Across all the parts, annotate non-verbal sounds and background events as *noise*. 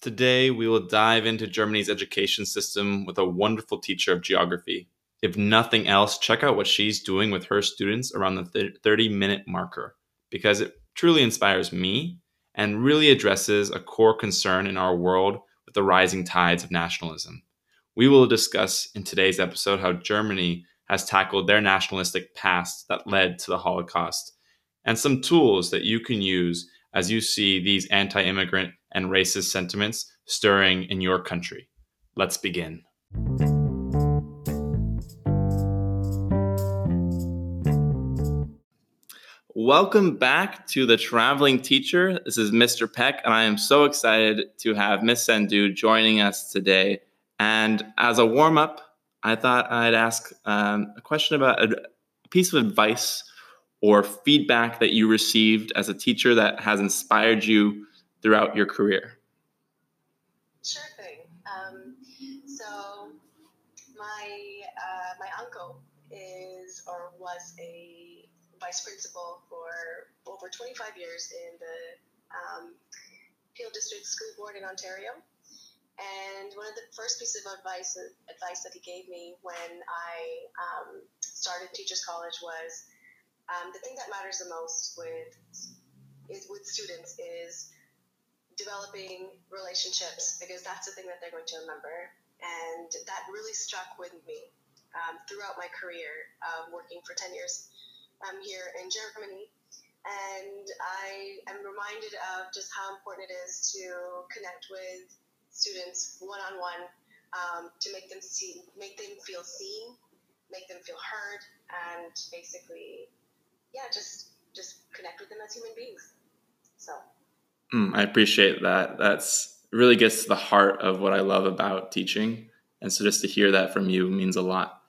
Today, we will dive into Germany's education system with a wonderful teacher of geography. If nothing else, check out what she's doing with her students around the 30 minute marker because it truly inspires me and really addresses a core concern in our world with the rising tides of nationalism. We will discuss in today's episode how Germany has tackled their nationalistic past that led to the Holocaust and some tools that you can use as you see these anti immigrant and racist sentiments stirring in your country. Let's begin. Welcome back to the Traveling Teacher. This is Mr. Peck, and I am so excited to have Miss Sendu joining us today. And as a warm up, I thought I'd ask um, a question about a piece of advice or feedback that you received as a teacher that has inspired you throughout your career? Sure thing. Um, so my uh, my uncle is or was a vice principal for over 25 years in the um, Peel District School Board in Ontario. And one of the first pieces of advice advice that he gave me when I um, started Teachers College was um, the thing that matters the most with is with students is developing relationships because that's the thing that they're going to remember. And that really struck with me um, throughout my career, working for 10 years um, here in Germany. And I am reminded of just how important it is to connect with students one on one to make them see, make them feel seen, make them feel heard, and basically yeah, just just connect with them as human beings. So. Mm, I appreciate that. That's really gets to the heart of what I love about teaching, and so just to hear that from you means a lot.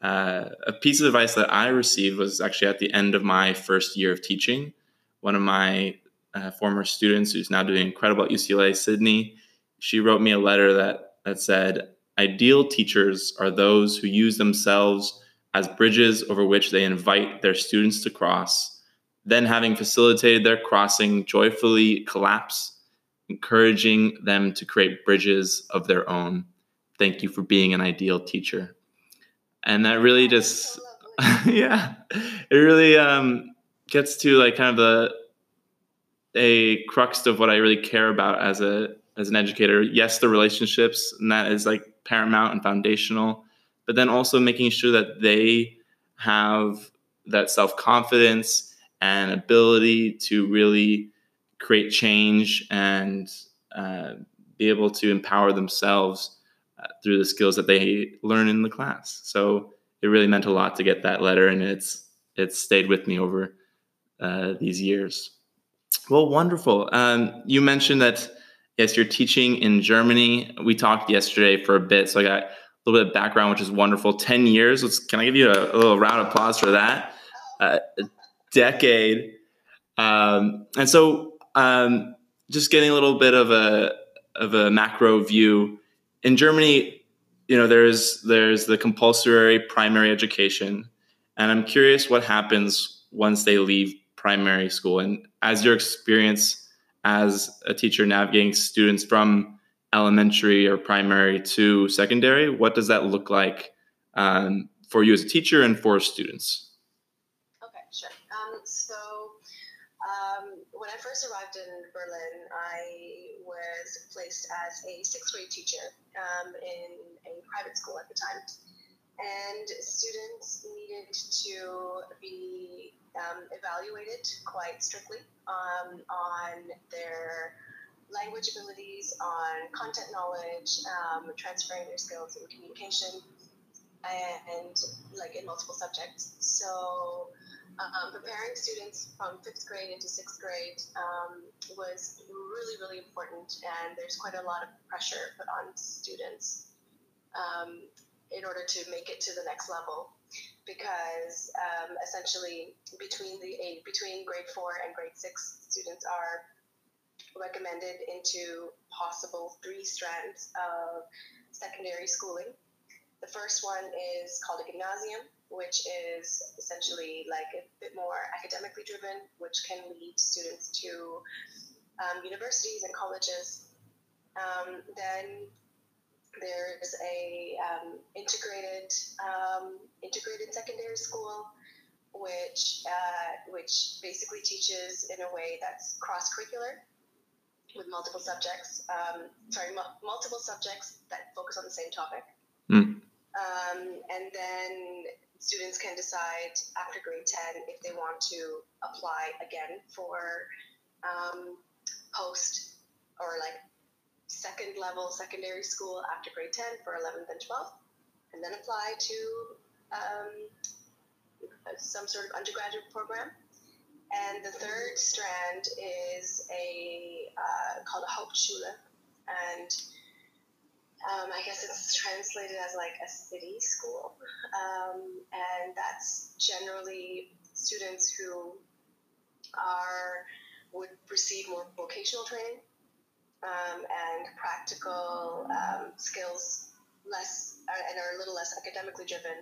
Uh, a piece of advice that I received was actually at the end of my first year of teaching. One of my uh, former students, who's now doing incredible at UCLA, Sydney, she wrote me a letter that that said, "Ideal teachers are those who use themselves as bridges over which they invite their students to cross, then, having facilitated their crossing, joyfully collapse, encouraging them to create bridges of their own. Thank you for being an ideal teacher. And that really just, *laughs* yeah, it really um, gets to like kind of the a crux of what I really care about as a as an educator. Yes, the relationships, and that is like paramount and foundational but then also making sure that they have that self confidence and ability to really create change and uh, be able to empower themselves uh, through the skills that they learn in the class. So it really meant a lot to get that letter, and it's it's stayed with me over uh, these years. Well, wonderful. Um, you mentioned that yes, you're teaching in Germany. We talked yesterday for a bit, so I got a little bit of background, which is wonderful. 10 years. Let's, can I give you a, a little round of applause for that? Uh, decade. Um, and so, um, just getting a little bit of a, of a macro view in Germany, you know, there's, there's the compulsory primary education. And I'm curious what happens once they leave primary school. And as your experience as a teacher navigating students from elementary or primary to secondary, what does that look like um, for you as a teacher and for students? I first arrived in Berlin, I was placed as a sixth grade teacher um, in a private school at the time. And students needed to be um, evaluated quite strictly um, on their language abilities, on content knowledge, um, transferring their skills in communication, and, like in multiple subjects. So, um, preparing students from fifth grade into sixth grade um, was really, really important, and there's quite a lot of pressure put on students um, in order to make it to the next level. Because um, essentially, between the eight, between grade four and grade six, students are recommended into possible three strands of secondary schooling. The first one is called a gymnasium, which is essentially like a bit more academically driven, which can lead students to um, universities and colleges. Um, then there's a um, integrated um, integrated secondary school, which uh, which basically teaches in a way that's cross curricular with multiple subjects. Um, sorry, mu- multiple subjects that focus on the same topic. Mm. and then students can decide after grade 10 if they want to apply again for um, post or like second level secondary school after grade 10 for 11th and 12th, and then apply to um, some sort of undergraduate program. And the third strand is a uh, called a Hauptschule, and um, I guess it's translated as like a city school, um, and that's generally students who are would receive more vocational training um, and practical um, skills less uh, and are a little less academically driven.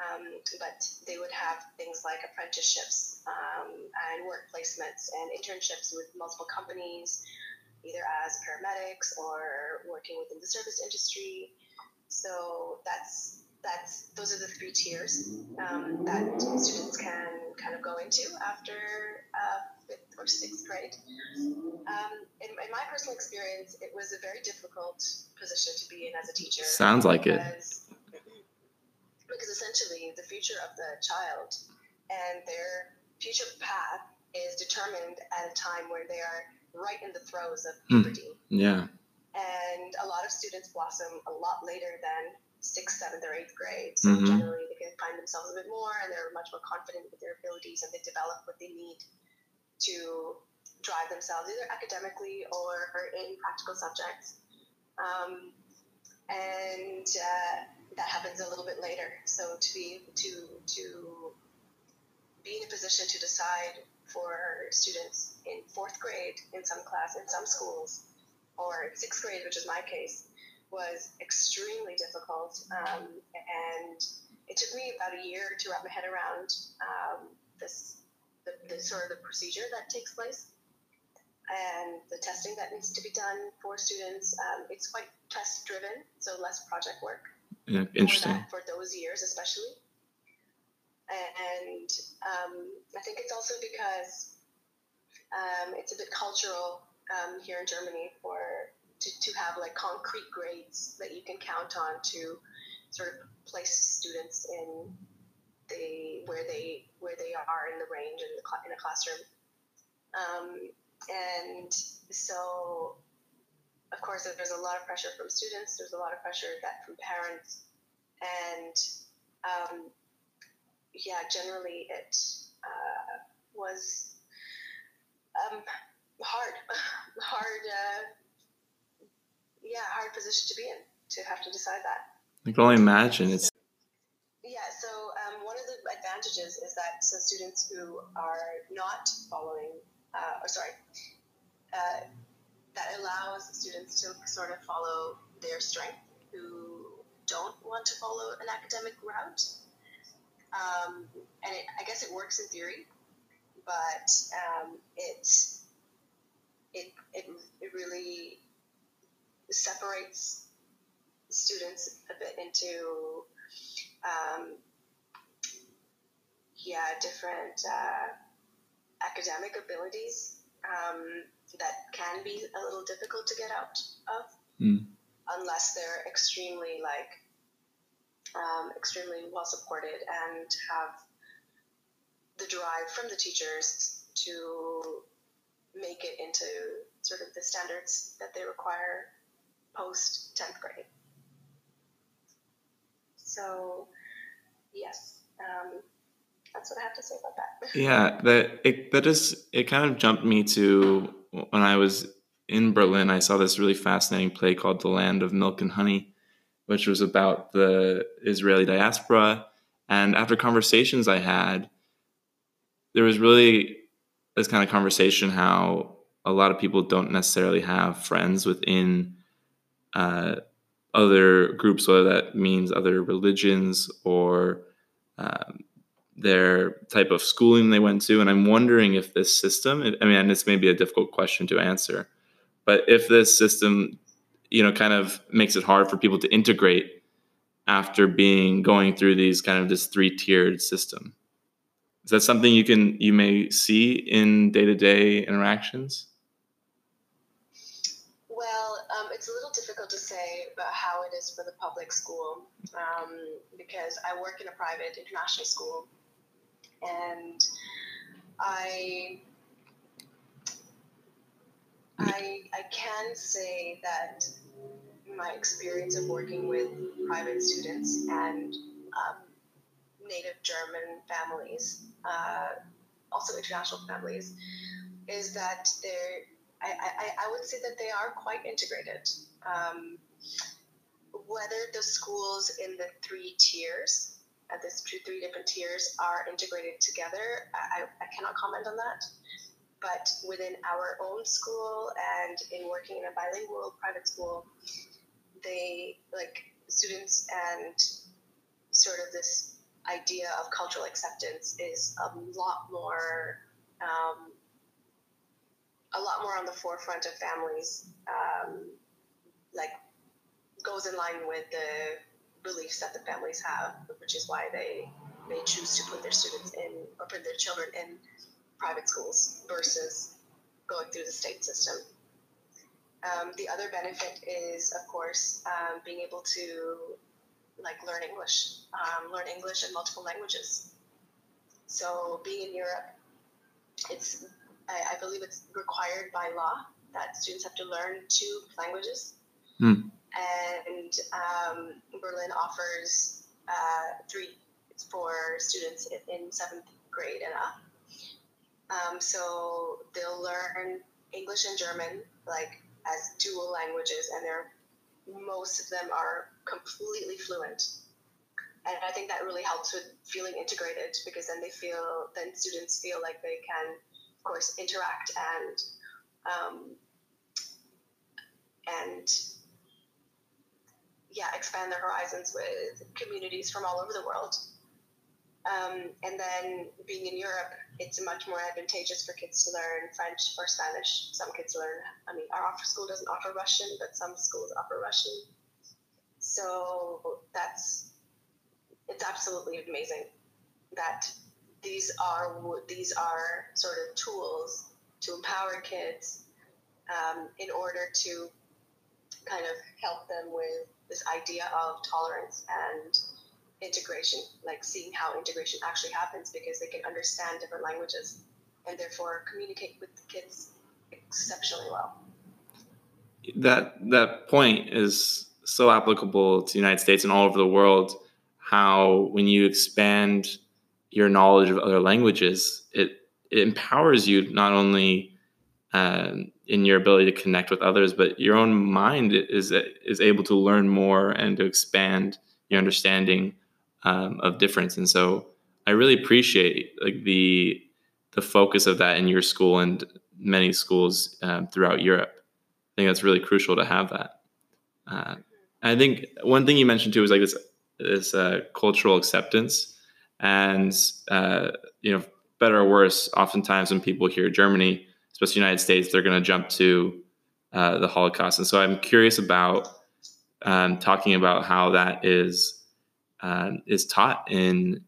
Um, but they would have things like apprenticeships um, and work placements and internships with multiple companies, either as paramedics or working within the service industry. So that's that's those are the three tiers um, that students can kind of go into after uh, fifth or sixth grade. Um, in, in, my personal experience, it was a very difficult position to be in as a teacher. Sounds like because, it. Because essentially, the future of the child and their future path is determined at a time where they are right in the throes of hmm. puberty. Mm. Yeah. And a lot of students blossom a lot later than sixth, seventh, or eighth grade. So mm-hmm. generally, they can find themselves a bit more, and they're much more confident with their abilities, and they develop what they need to drive themselves, either academically or in practical subjects. Um, and uh, that happens a little bit later. So to be to to be in a position to decide for students in fourth grade in some class in some schools, or sixth grade, which is my case, was extremely difficult. Um, and it took me about a year to wrap my head around um, this, the, the, sort of the procedure that takes place and the testing that needs to be done for students. Um, it's quite test driven, so less project work. Yeah, interesting. For, for those years, especially. And um, I think it's also because um, it's a bit cultural um, here in Germany for to, to have like concrete grades that you can count on to sort of place students in the where they where they are in the range in the in a classroom. Um, and so, of course, there's a lot of pressure from students. There's a lot of pressure that from parents, and um, yeah, generally it uh, was um, hard, *sighs* hard. Uh, yeah, hard position to be in to have to decide that. I can only imagine it's. Yeah, so um, one of the advantages is that so students who are not following, uh, or sorry, uh, that allows students to sort of follow their strength who don't want to follow an academic route. Um, and it, I guess it works in theory, but um, it, it, it, it really separates students a bit into um, yeah different uh, academic abilities um, that can be a little difficult to get out of mm. unless they're extremely like um, extremely well supported and have the drive from the teachers to make it into sort of the standards that they require post 10th grade. So, yes, um, that's what I have to say about that. *laughs* yeah, that it that is it kind of jumped me to when I was in Berlin. I saw this really fascinating play called "The Land of Milk and Honey," which was about the Israeli diaspora. And after conversations I had, there was really this kind of conversation how a lot of people don't necessarily have friends within uh, other groups, whether that means other religions or um, their type of schooling they went to. And I'm wondering if this system, I mean, this may be a difficult question to answer, but if this system you know kind of makes it hard for people to integrate after being going through these kind of this three tiered system. Is that something you can you may see in day to day interactions? Well, um, it's a little difficult to say about how it is for the public school um, because I work in a private international school, and I I I can say that my experience of working with private students and um, native German families, uh, also international families, is that they're, I, I, I would say that they are quite integrated. Um, whether the schools in the three tiers, at uh, this two, three different tiers, are integrated together, I, I cannot comment on that. But within our own school and in working in a bilingual private school, they like students and sort of this idea of cultural acceptance is a lot more um, a lot more on the forefront of families um, like goes in line with the beliefs that the families have which is why they they choose to put their students in or put their children in private schools versus going through the state system um, the other benefit is, of course, um, being able to like learn English, um, learn English in multiple languages. So being in Europe, it's I, I, believe it's required by law that students have to learn two languages. Hmm. And um, Berlin offers uh, three for students in, in, seventh grade and up. Um, so they'll learn English and German like as dual languages, and they're most of them are completely fluent. And I think that really helps with feeling integrated because then they feel, then students feel like they can, of course, interact and um, and yeah, expand their horizons with communities from all over the world. Um, and then being in Europe, it's much more advantageous for kids to learn French or Spanish. Some kids learn, I mean, our offer school doesn't offer Russian, but some schools offer Russian. So that's, it's absolutely amazing that these are, these are sort of tools to empower kids um, in order to kind of help them with this idea of tolerance and integration, like seeing how integration actually happens because they can understand different languages and therefore communicate with the kids exceptionally well. That that point is so applicable to the United States and all over the world. How when you expand your knowledge of other languages, it, it empowers you not only um, in your ability to connect with others, but your own mind is is able to learn more and to expand your understanding um, of difference. And so I really appreciate like the the focus of that in your school and many schools um, throughout Europe. I think that's really crucial to have that. Uh, I think one thing you mentioned too was like this this uh, cultural acceptance, and uh, you know, better or worse, oftentimes when people hear Germany, especially United States, they're going to jump to uh, the Holocaust. And so I'm curious about um, talking about how that is uh, is taught in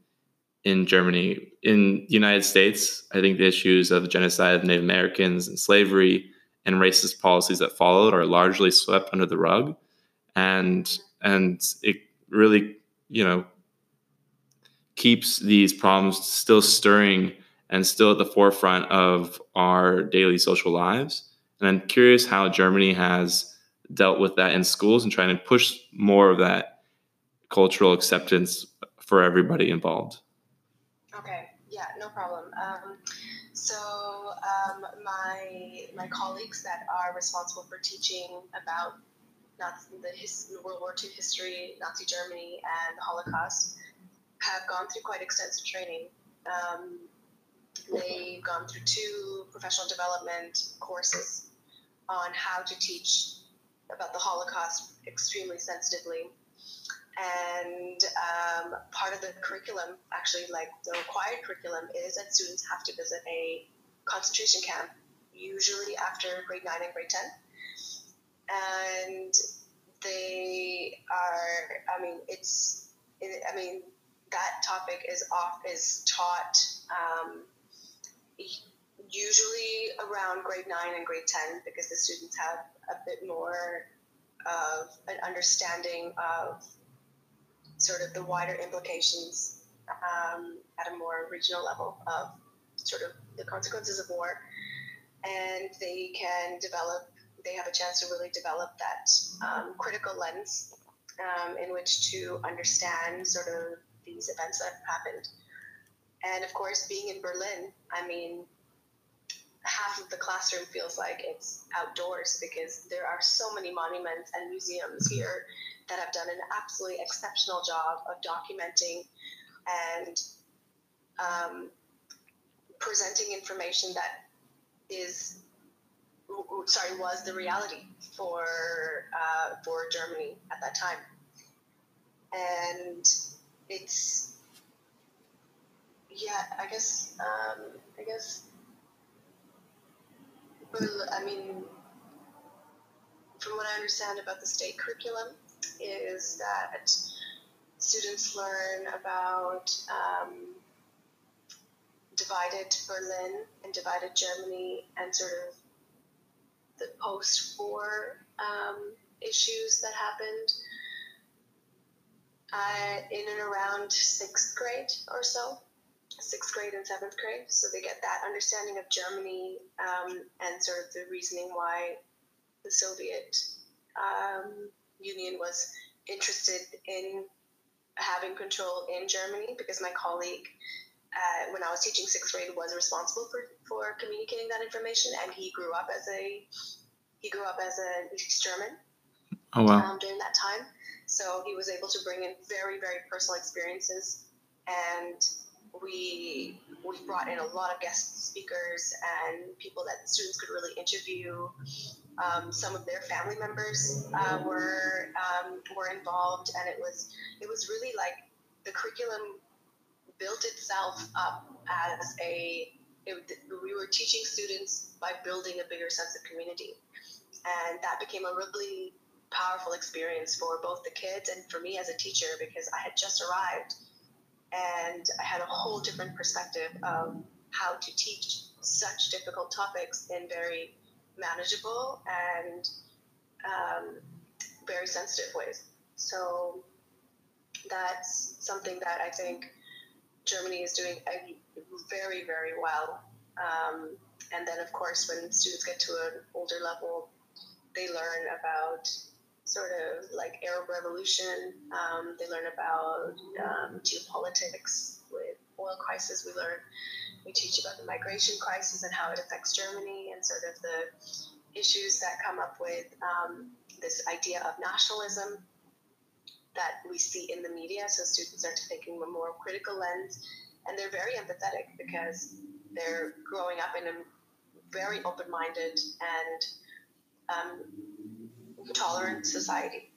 in Germany. In the United States, I think the issues of genocide of Native Americans and slavery and racist policies that followed are largely swept under the rug, and and it really you know keeps these problems still stirring and still at the forefront of our daily social lives. And I'm curious how Germany has dealt with that in schools and trying to push more of that cultural acceptance for everybody involved. Okay, yeah, no problem. Um, so um, my my colleagues that are responsible for teaching about Nazi, the his, World War II history, Nazi Germany, and the Holocaust have gone through quite extensive training. Um, they've gone through two professional development courses on how to teach about the Holocaust extremely sensitively and um, part of the curriculum, actually, like the required curriculum, is that students have to visit a concentration camp, usually after grade 9 and grade 10. and they are. I mean, it's. It, I mean, that topic is off is taught um, usually around grade nine and grade ten because the students have a bit more of an understanding of sort of the wider implications um, at a more regional level of sort of the consequences of war, and they can develop. They have a chance to really develop that um, critical lens um, in which to understand sort of these events that have happened. And of course, being in Berlin, I mean, half of the classroom feels like it's outdoors because there are so many monuments and museums here that have done an absolutely exceptional job of documenting and um, presenting information that is sorry was the reality for uh, for Germany at that time, and it's yeah I guess um, I guess I mean from what I understand about the state curriculum is that students learn about um, divided Berlin and divided Germany and sort of the post war um, issues that happened uh, in and around sixth grade or so, sixth grade and seventh grade. So they get that understanding of Germany um, and sort of the reasoning why the Soviet um, Union was interested in having control in Germany because my colleague, uh, when I was teaching sixth grade, was responsible for, for communicating that information, and he grew up as a he grew up as an East German. Oh wow! Um, during that time, so he was able to bring in very very personal experiences, and we we brought in a lot of guest speakers and people that students could really interview um, some of their family members uh, were um, were involved, and it was it was really like the curriculum built itself up as a it, we were teaching students by building a bigger sense of community, and that became a really powerful experience for both the kids and for me as a teacher because I had just arrived and I had a whole different perspective of how to teach such difficult topics in very manageable and um, very sensitive ways. So that's something that I think Germany is doing very, very well. Um, and then, of course, when students get to an older level, they learn about sort of like Arab Revolution. Um, they learn about um, geopolitics with oil crisis. We learn we teach about the migration crisis and how it affects Germany and sort of the issues that come up with um, this idea of nationalism that we see in the media. So students are taking a more critical lens and they're very empathetic because they're growing up in a very open minded and um, tolerant society.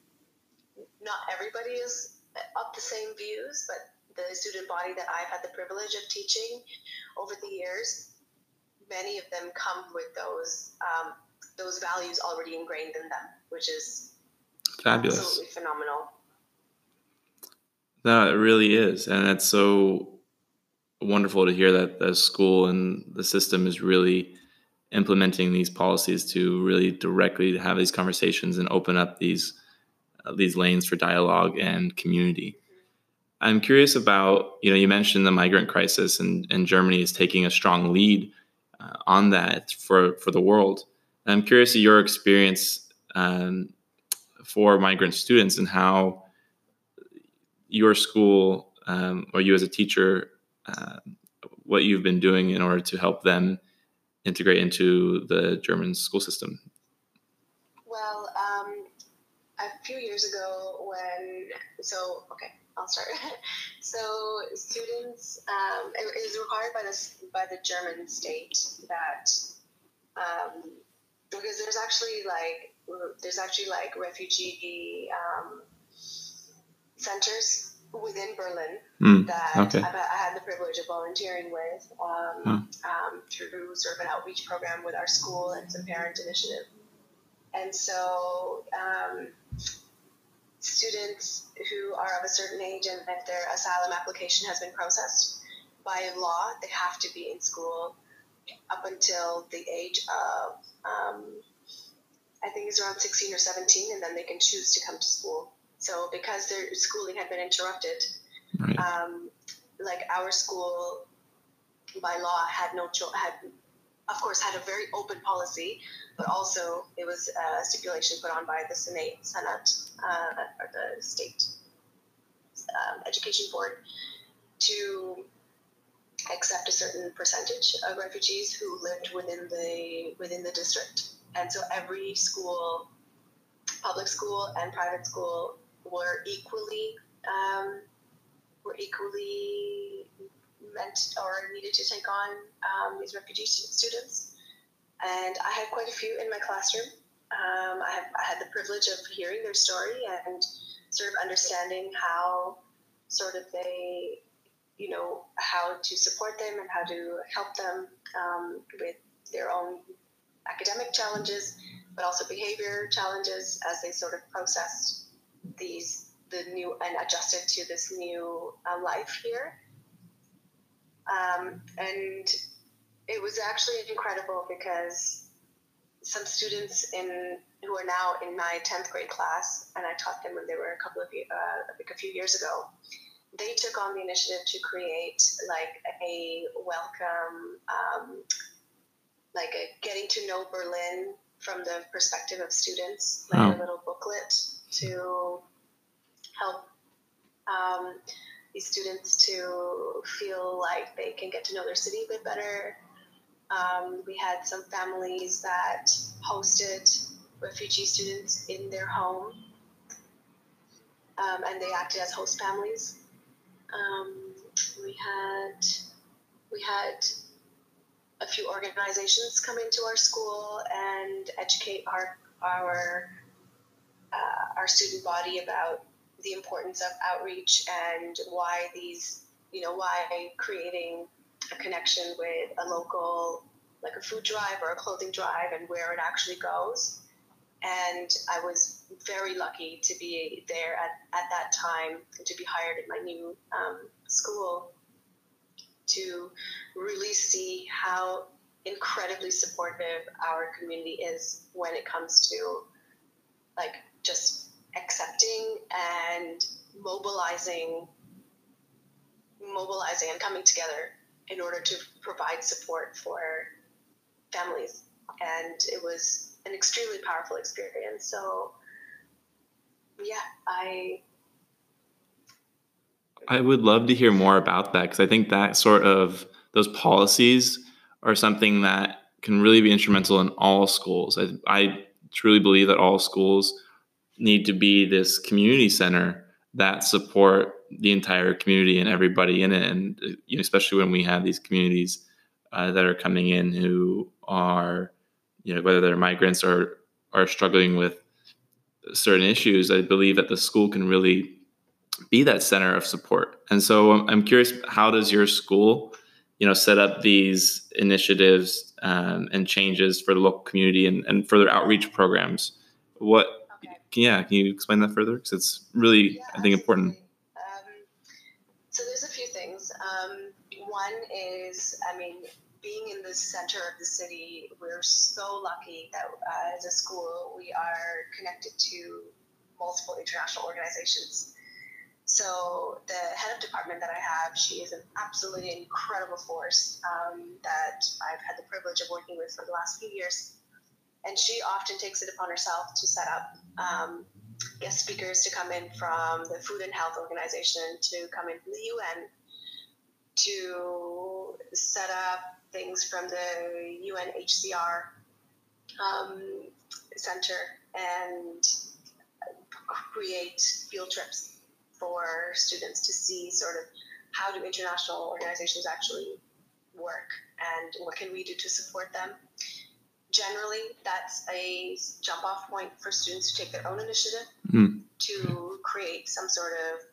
Not everybody is of the same views, but the student body that I've had the privilege of teaching over the years, many of them come with those um, those values already ingrained in them, which is fabulous, absolutely phenomenal. No, it really is, and it's so wonderful to hear that the school and the system is really implementing these policies to really directly have these conversations and open up these uh, these lanes for dialogue and community. I'm curious about, you know, you mentioned the migrant crisis and, and Germany is taking a strong lead uh, on that for, for the world. And I'm curious of your experience um, for migrant students and how your school um, or you as a teacher, uh, what you've been doing in order to help them integrate into the German school system. Well, um, a few years ago when, so, okay I'll start. *laughs* so students, um, it is required by the by the German state that um, because there's actually like there's actually like refugee um, centers within Berlin mm, that okay. I, I, had the privilege of volunteering with um, um, through sort of an outreach program with our school and some parent initiative. and so um, students who are of a certain age and if their asylum application has been processed by law, they have to be in school up until the age of, um, I think it's around 16 or 17, and then they can choose to come to school. So because their schooling had been interrupted, right. um, like our school by law had no cho- had of course had a very open policy, but also it was a stipulation put on by the Senate, Senate uh, the state um, education board to accept a certain percentage of refugees who lived within the within the district, and so every school, public school and private school, were equally um, were equally meant or needed to take on um, these refugee students. And I had quite a few in my classroom. Um, I, have, I had the privilege of hearing their story and sort of understanding how sort of they you know how to support them and how to help them um, with their own academic challenges, but also behavior challenges as they sort of process these the new and adjusted to this new uh, life here. Um, and it was actually incredible because some students in who are now in my 10th grade class, and I taught them when they were a couple of uh, like a few years ago they took on the initiative to create like a welcome, um, like a getting to know Berlin from the perspective of students, like oh. a little booklet to help um, these students to feel like they can get to know their city a bit better. Um, we had some families that hosted refugee students in their home, um, and they acted as host families. Um, we had we had a few organizations come into our school and educate our our uh, our student body about the importance of outreach and why these you know why creating a connection with a local like a food drive or a clothing drive and where it actually goes. And I was very lucky to be there at, at that time and to be hired at my new um, school to really see how incredibly supportive our community is when it comes to like just accepting and mobilizing mobilizing and coming together in order to provide support for families and it was an extremely powerful experience. So, yeah, I. I would love to hear more about that because I think that sort of those policies are something that can really be instrumental in all schools. I, I truly believe that all schools need to be this community center that support the entire community and everybody in it, and you know, especially when we have these communities uh, that are coming in who are you know whether they're migrants or are struggling with certain issues i believe that the school can really be that center of support. And so i'm curious how does your school you know set up these initiatives um, and changes for the local community and, and further outreach programs? What yeah can you explain that further because it's really yeah, i think important um, so there's a few things um, one is i mean being in the center of the city, we're so lucky that uh, as a school we are connected to multiple international organizations. So the head of department that I have, she is an absolutely incredible force um, that I've had the privilege of working with for the last few years. And she often takes it upon herself to set up um, guest speakers to come in from the Food and Health Organization, to come in from the UN, to set up things from the UNHCR um, center and create field trips for students to see sort of how do international organizations actually work and what can we do to support them. Generally, that's a jump off point for students to take their own initiative mm. to create some sort of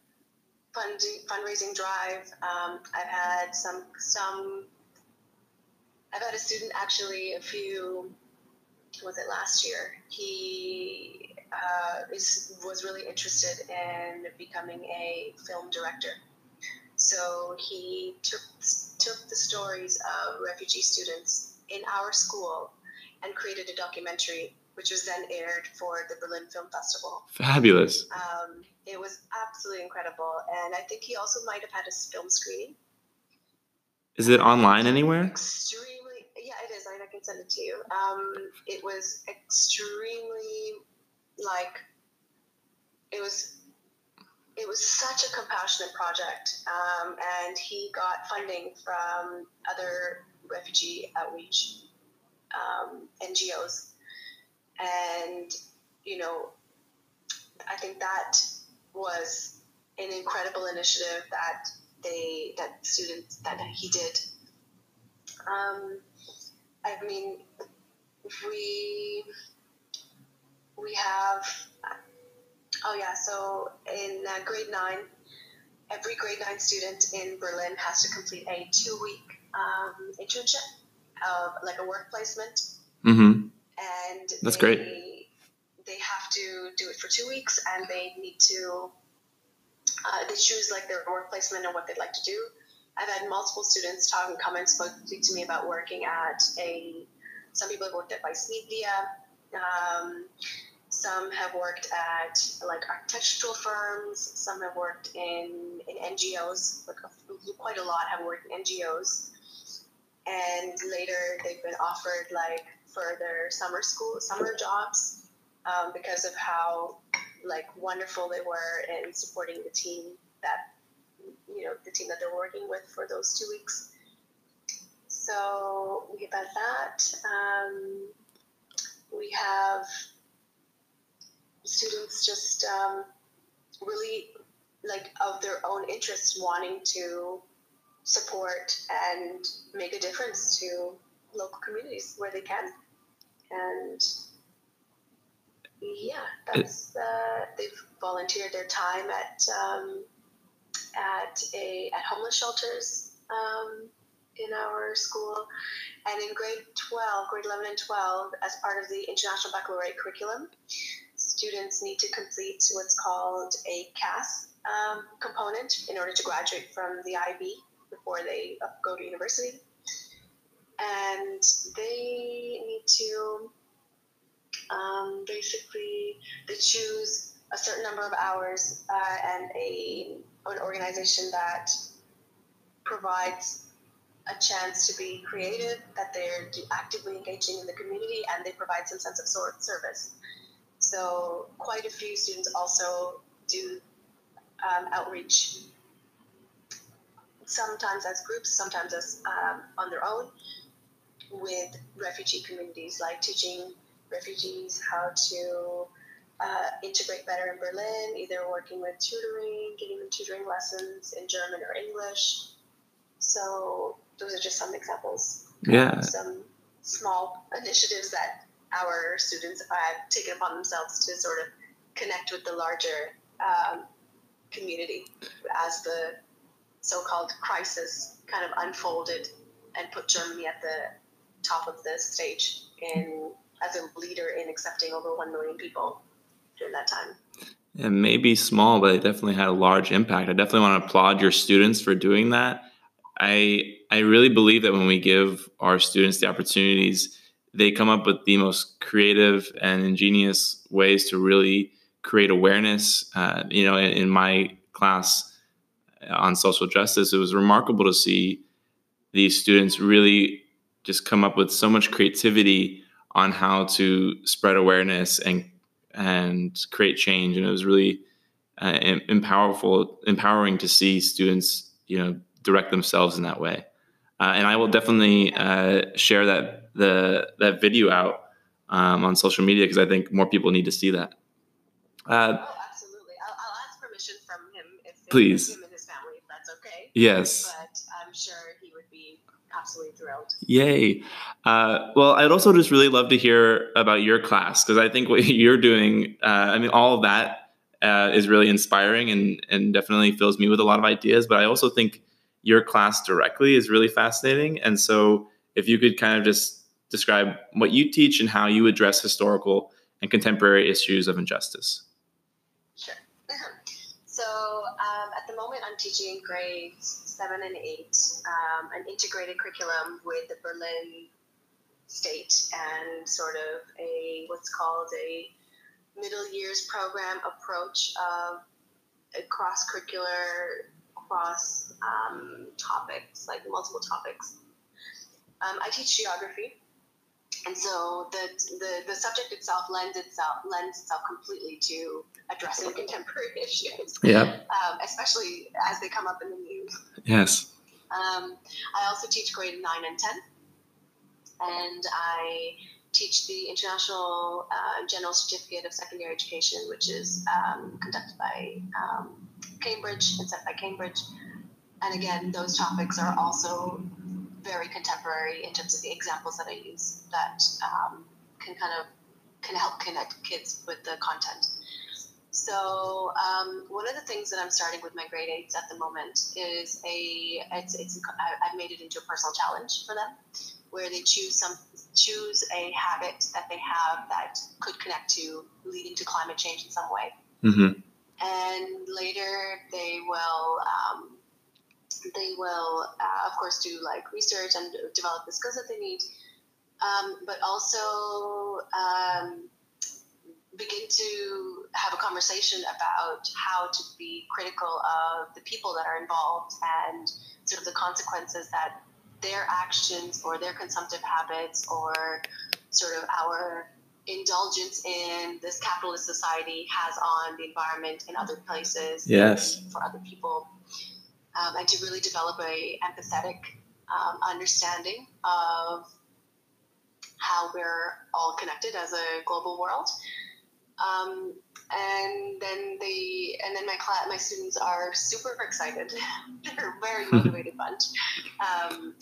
funding, fundraising drive. Um, I've had some some I've had a student actually a few was it last year? He uh, is was really interested in becoming a film director. So he took took the stories of refugee students in our school and created a documentary, which was then aired for the Berlin Film Festival. Fabulous. Um, it was absolutely incredible, and I think he also might have had a film screening. Is it online anywhere? Extremely, yeah, it is. I, I can send it to you. Um, it was extremely like it was it was such a compassionate project, um, and he got funding from other refugee outreach um, NGOs, and you know, I think that was an incredible initiative that they that students that he did. Um, I mean, we we have oh yeah so in uh, grade nine every grade nine student in berlin has to complete a two week um, internship of like a work placement. Mm-hmm. and That's they, great. they have to do it for two weeks and they need to uh, they choose like their work placement and what they'd like to do. I've had multiple students talk and come and speak to me about working at a some people have worked at vice media. Um, some have worked at like architectural firms. Some have worked in, in ngos like a, quite a lot have worked in ngos and later they've been offered like further summer school summer jobs um, because of how like wonderful they were in supporting the team that you know the team that they're working with for those two weeks. So we have that um, we have students just um, really like of their own interest wanting to support and make a difference to local communities where they can. And yeah that's uh, they've volunteered their time at um, at a at homeless shelters um, in our school. And in grade 12 grade 11 and 12 as part of the international baccalaureate curriculum students need to complete what's called a cas um, component in order to graduate from the ib before they uh, go to university and they need to um, basically they choose a certain number of hours uh, and a an organization that provides a chance to be creative, that they're actively engaging in the community, and they provide some sense of sort service. So quite a few students also do um, outreach, sometimes as groups, sometimes as um, on their own, with refugee communities, like teaching refugees how to uh, integrate better in Berlin, either working with tutoring, getting them tutoring lessons in German or English. So those are just some examples. Yeah. Some small initiatives that our students have taken upon themselves to sort of connect with the larger um, community as the so-called crisis kind of unfolded and put Germany at the top of the stage in as a leader in accepting over 1 million people during that time. It may be small, but it definitely had a large impact. I definitely want to applaud your students for doing that. I I really believe that when we give our students the opportunities, they come up with the most creative and ingenious ways to really create awareness. Uh, you know, in, in my class on social justice, it was remarkable to see these students really just come up with so much creativity on how to spread awareness and and create change. And it was really uh, em- empowering to see students, you know, direct themselves in that way. Uh, and I will definitely uh, share that the that video out um, on social media because I think more people need to see that. Uh, oh, absolutely! I'll, I'll, ask permission from him if please. him and his family, if that's okay. Yes. But I'm sure he would be absolutely thrilled. Yay! Uh, well, I'd also just really love to hear about your class because I think what *laughs* you're doing, uh, I mean, all of that uh, is really inspiring and and definitely fills me with a lot of ideas. But I also think your class directly is really fascinating, and so if you could kind of just describe what you teach and how you address historical and contemporary issues of injustice. Um, at the moment, I'm teaching grades seven and eight, um, an integrated curriculum with the Berlin State and sort of a what's called a middle years program approach of cross curricular, cross um, topics, like multiple topics. Um, I teach geography, and so the, the the subject itself lends itself lends itself completely to addressing contemporary *laughs* issues. Yeah. Um, especially as they come up in the news. Yes. Um, I also teach grade nine and ten, and I teach the International uh, General Certificate of Secondary Education, which is um, conducted by um, Cambridge and set by Cambridge. And again, those topics are also very contemporary in terms of the examples that I use that um, can kind of can help connect kids with the content. So um, one of the things that I'm starting with my grade eights at the moment is a it's, it's I've made it into a personal challenge for them, where they choose some choose a habit that they have that could connect to leading to climate change in some way. Mm-hmm. And later they will um, they will, uh, of course, do like research and develop the skills that they need, um, but also um, begin to have a conversation about how to be critical of the people that are involved and sort of the consequences that their actions or their consumptive habits or sort of our indulgence in this capitalist society has on the environment in other places yes for other people um, and to really develop a empathetic um, understanding of how we're all connected as a global world. Um, and then they, and then my class, my students are super excited. *laughs* They're a very *laughs* motivated bunch, um,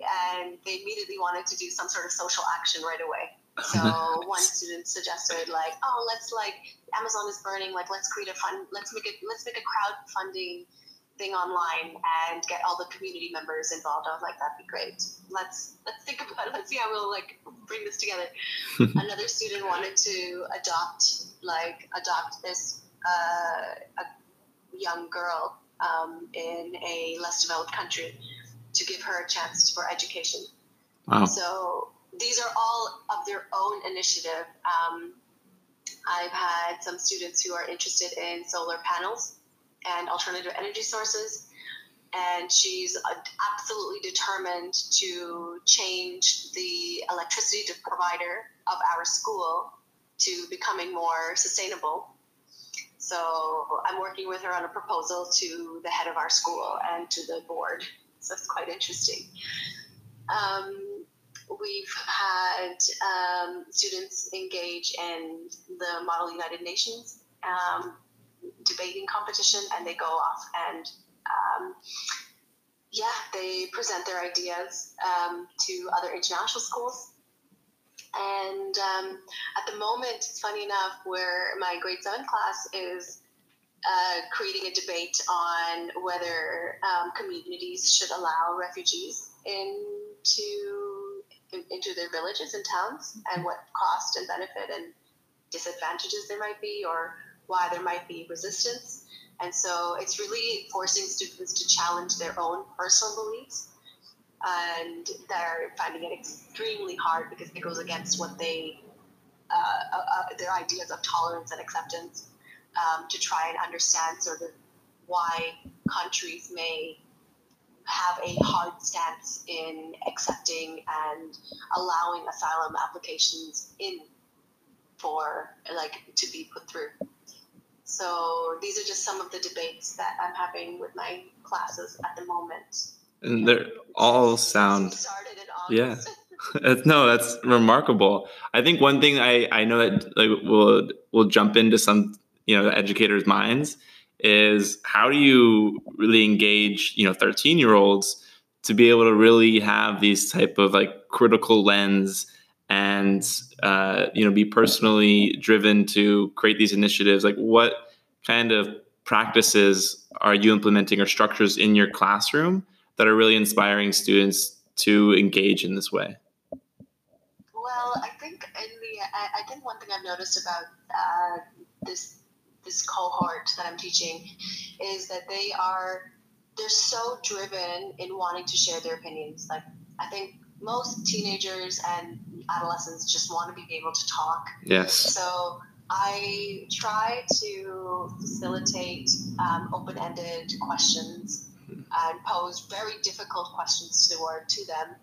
and they immediately wanted to do some sort of social action right away. So *laughs* one student suggested like, oh, let's like Amazon is burning, like let's create a fund, let's make it, let's make a crowdfunding thing online and get all the community members involved. I was like, that'd be great. Let's let's think about it. Let's see how we'll like bring this together. *laughs* Another student wanted to adopt like adopt this uh, a young girl um, in a less developed country to give her a chance for education. Wow. So these are all of their own initiative. Um, I've had some students who are interested in solar panels and alternative energy sources. And she's absolutely determined to change the electricity provider of our school to becoming more sustainable. So I'm working with her on a proposal to the head of our school and to the board. So it's quite interesting. Um, we've had um, students engage in the Model United Nations um, debating competition and they go off and um, yeah, they present their ideas um, to other international schools. And um, at the moment, it's funny enough, where my grade seven class is uh, creating a debate on whether um, communities should allow refugees into in, into their villages and towns, and what cost and benefit and disadvantages there might be, or why there might be resistance. And so it's really forcing students to challenge their own personal beliefs. And they're finding it extremely hard because it goes against what they, uh, uh, uh, their ideas of tolerance and acceptance um, to try and understand sort of why countries may have a hard stance in accepting and allowing asylum applications in for like to be put through. So these are just some of the debates that I'm having with my classes at the moment. And they're all sound. Yeah. *laughs* no, that's remarkable. I think one thing I, I know that like will will jump into some you know educators' minds is how do you really engage you know 13 year olds to be able to really have these type of like critical lens and uh, you know be personally driven to create these initiatives like what kind of practices are you implementing or structures in your classroom that are really inspiring students to engage in this way Well, I think in the I, I think one thing I've noticed about uh, this this cohort that I'm teaching is that they are they're so driven in wanting to share their opinions. Like I think most teenagers and adolescents just want to be able to talk. Yes. So I try to facilitate um, open-ended questions and pose very difficult questions toward to them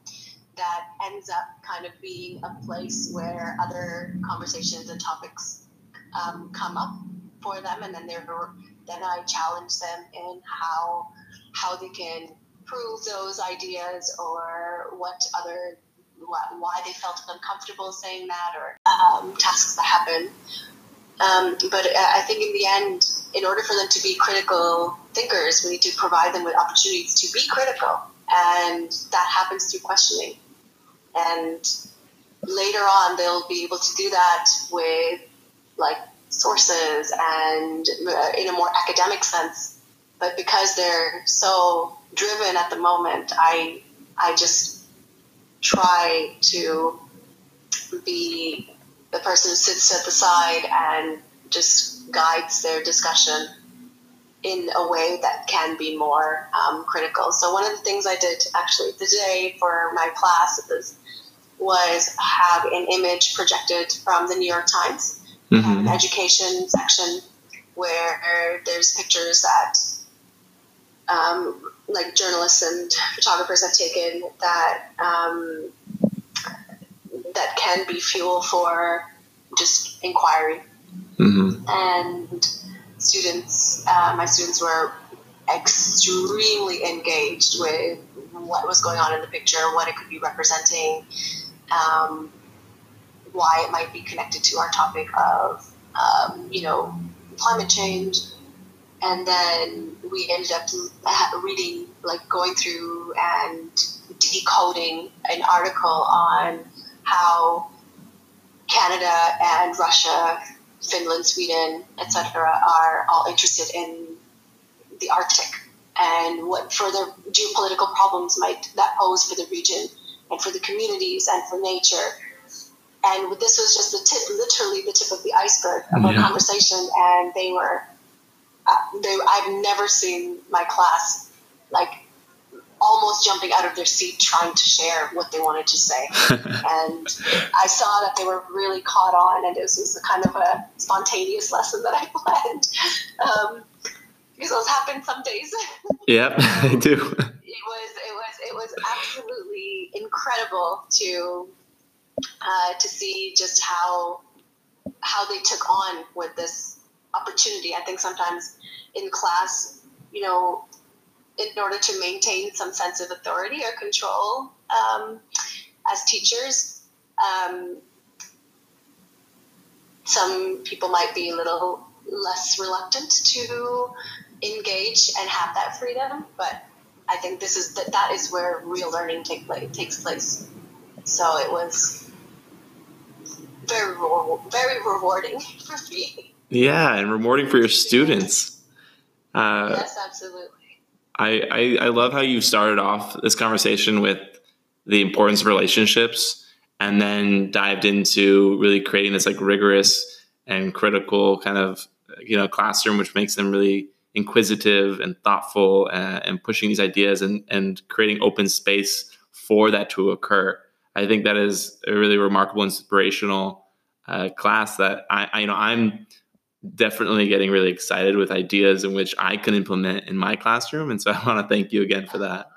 that ends up kind of being a place where other conversations and topics um, come up for them, and then they're then I challenge them in how how they can prove those ideas or what other why they felt uncomfortable saying that or um, tasks that happen. Um, but I think in the end, in order for them to be critical thinkers, we need to provide them with opportunities to be critical. And that happens through questioning. And later on, they'll be able to do that with like sources and uh, in a more academic sense. But because they're so driven at the moment, I, I just try to be the person who sits at the side and just guides their discussion in a way that can be more um, critical. So one of the things I did actually today for my class was, have an image projected from the New York Times, mm-hmm. an education section where there's pictures that um, like journalists and photographers have taken that um, that can be fuel for just inquiry. Mm-hmm. And students, uh, my students were extremely engaged with what was going on in the picture, what it could be representing, um, why it might be connected to our topic of, um, you know, climate change. And then we ended up reading, like going through and decoding an article on how Canada and Russia, Finland, Sweden, etc., are all interested in the Arctic and what further geopolitical problems might that pose for the region and for the communities and for nature. And this was just the tip, literally the tip of the iceberg of our conversation. And they were, uh, they, I've never seen my class like almost jumping out of their seat trying to share what they wanted to say. *laughs* and I saw that they were really caught on, and this was a kind of a spontaneous lesson that I *laughs* planned. Um, because those happen some days. *laughs* yep, I do. It was it was it was absolutely incredible to uh, to see just how how they took on with this opportunity. I think sometimes in class, you know, in order to maintain some sense of authority or control um, as teachers. Um, some people might be a little less reluctant to engage and have that freedom, but I think this is that that is where real learning take place, takes place. So it was very very rewarding for me. Yeah, and rewarding for your students. Uh, yes, absolutely. I, I, I love how you started off this conversation with the importance of relationships and then dived into really creating this like rigorous and critical kind of you know classroom which makes them really inquisitive and thoughtful and, and pushing these ideas and, and creating open space for that to occur. I think that is a really remarkable inspirational uh, class that I, I you know i'm definitely getting really excited with ideas in which I can implement in my classroom. And so I want to thank you again for that.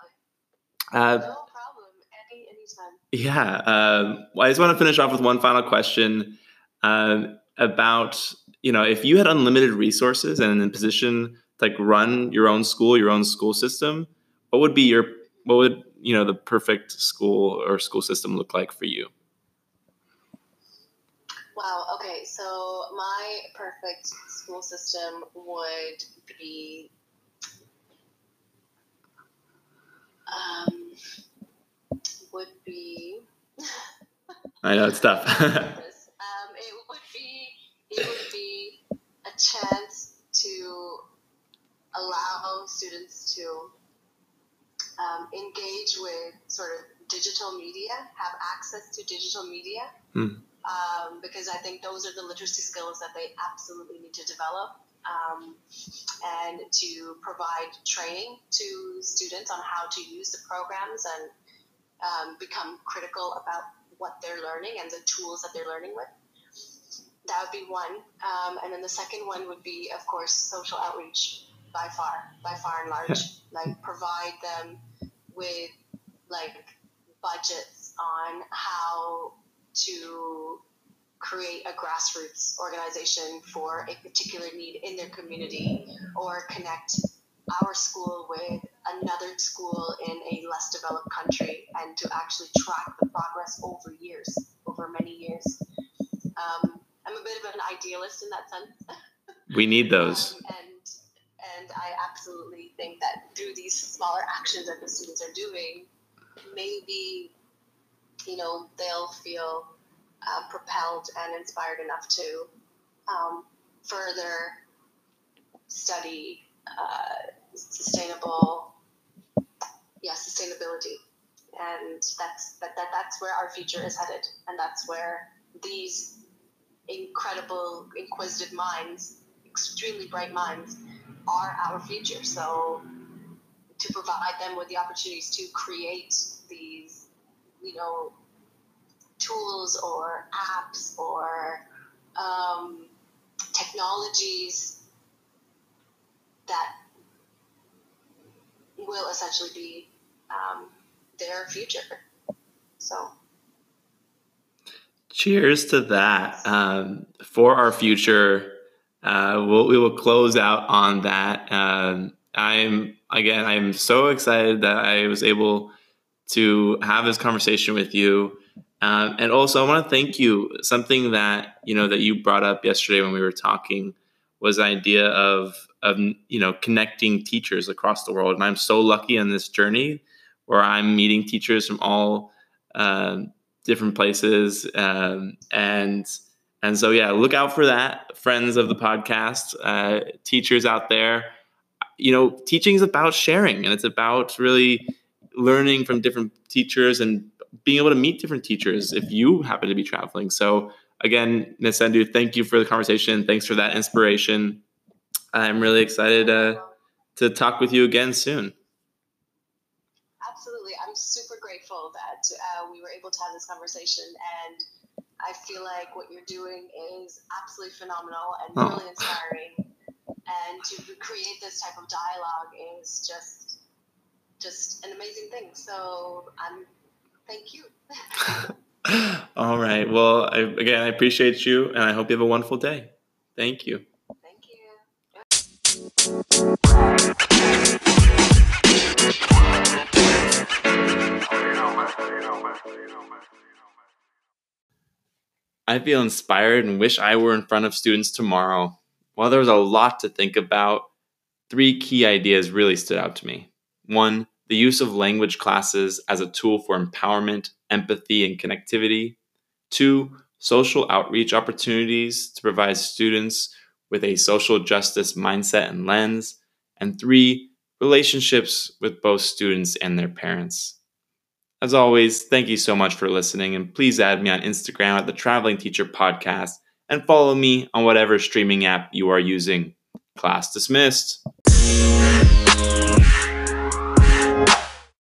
Uh, no problem. Any, anytime. Yeah. Um, well, I just want to finish off with one final question um, about, you know, if you had unlimited resources and in a position to like run your own school, your own school system, what would be your, what would, you know, the perfect school or school system look like for you? Wow. Okay. So my perfect school system would be. Um, would be. I know it's tough. *laughs* um, *laughs* it would be. It would be a chance to allow students to um, engage with sort of digital media, have access to digital media, mm. Um, because I think those are the literacy skills that they absolutely need to develop. Um, and to provide training to students on how to use the programs and um, become critical about what they're learning and the tools that they're learning with. That would be one. Um, and then the second one would be, of course, social outreach by far, by far and large. like provide them with like budgets on how to create a grassroots organization for a particular need in their community or connect our school with another school in a less developed country and to actually track the progress over years, over many years. Um, I'm a bit of an idealist in that sense. We need those. *laughs* Um, and and I absolutely think that through these smaller actions that the students are doing, maybe you know they'll feel uh, propelled and inspired enough to um, further study uh, sustainable, yeah, sustainability, and that's that, that that's where our future is headed, and that's where these incredible, inquisitive minds, extremely bright minds, are our future. So to provide them with the opportunities to create these, you know, tools or apps or um, technologies that will essentially be um, their future. So. Cheers to that. Um, for our future, uh, we'll, we will close out on that. Um, I'm again, I'm so excited that I was able to have this conversation with you. Um, and also, I want to thank you. Something that you know that you brought up yesterday when we were talking was the idea of of you know connecting teachers across the world. And I'm so lucky on this journey where I'm meeting teachers from all um, different places, um, and and so yeah, look out for that, friends of the podcast, uh, teachers out there. You know, teaching is about sharing, and it's about really learning from different teachers and being able to meet different teachers if you happen to be traveling. So again, Nisendu, thank you for the conversation. Thanks for that inspiration. I'm really excited uh, to talk with you again soon. Absolutely. I'm super grateful that uh, we were able to have this conversation. And I feel like what you're doing is absolutely phenomenal and oh. really inspiring. And to create this type of dialogue is just just an amazing thing. So I'm thank you. *laughs* All right. Well, I, again, I appreciate you, and I hope you have a wonderful day. Thank you. Thank you. I feel inspired and wish I were in front of students tomorrow. While there was a lot to think about, three key ideas really stood out to me. One, the use of language classes as a tool for empowerment, empathy, and connectivity. Two, social outreach opportunities to provide students with a social justice mindset and lens. And three, relationships with both students and their parents. As always, thank you so much for listening, and please add me on Instagram at the Traveling Teacher Podcast and follow me on whatever streaming app you are using. Class dismissed.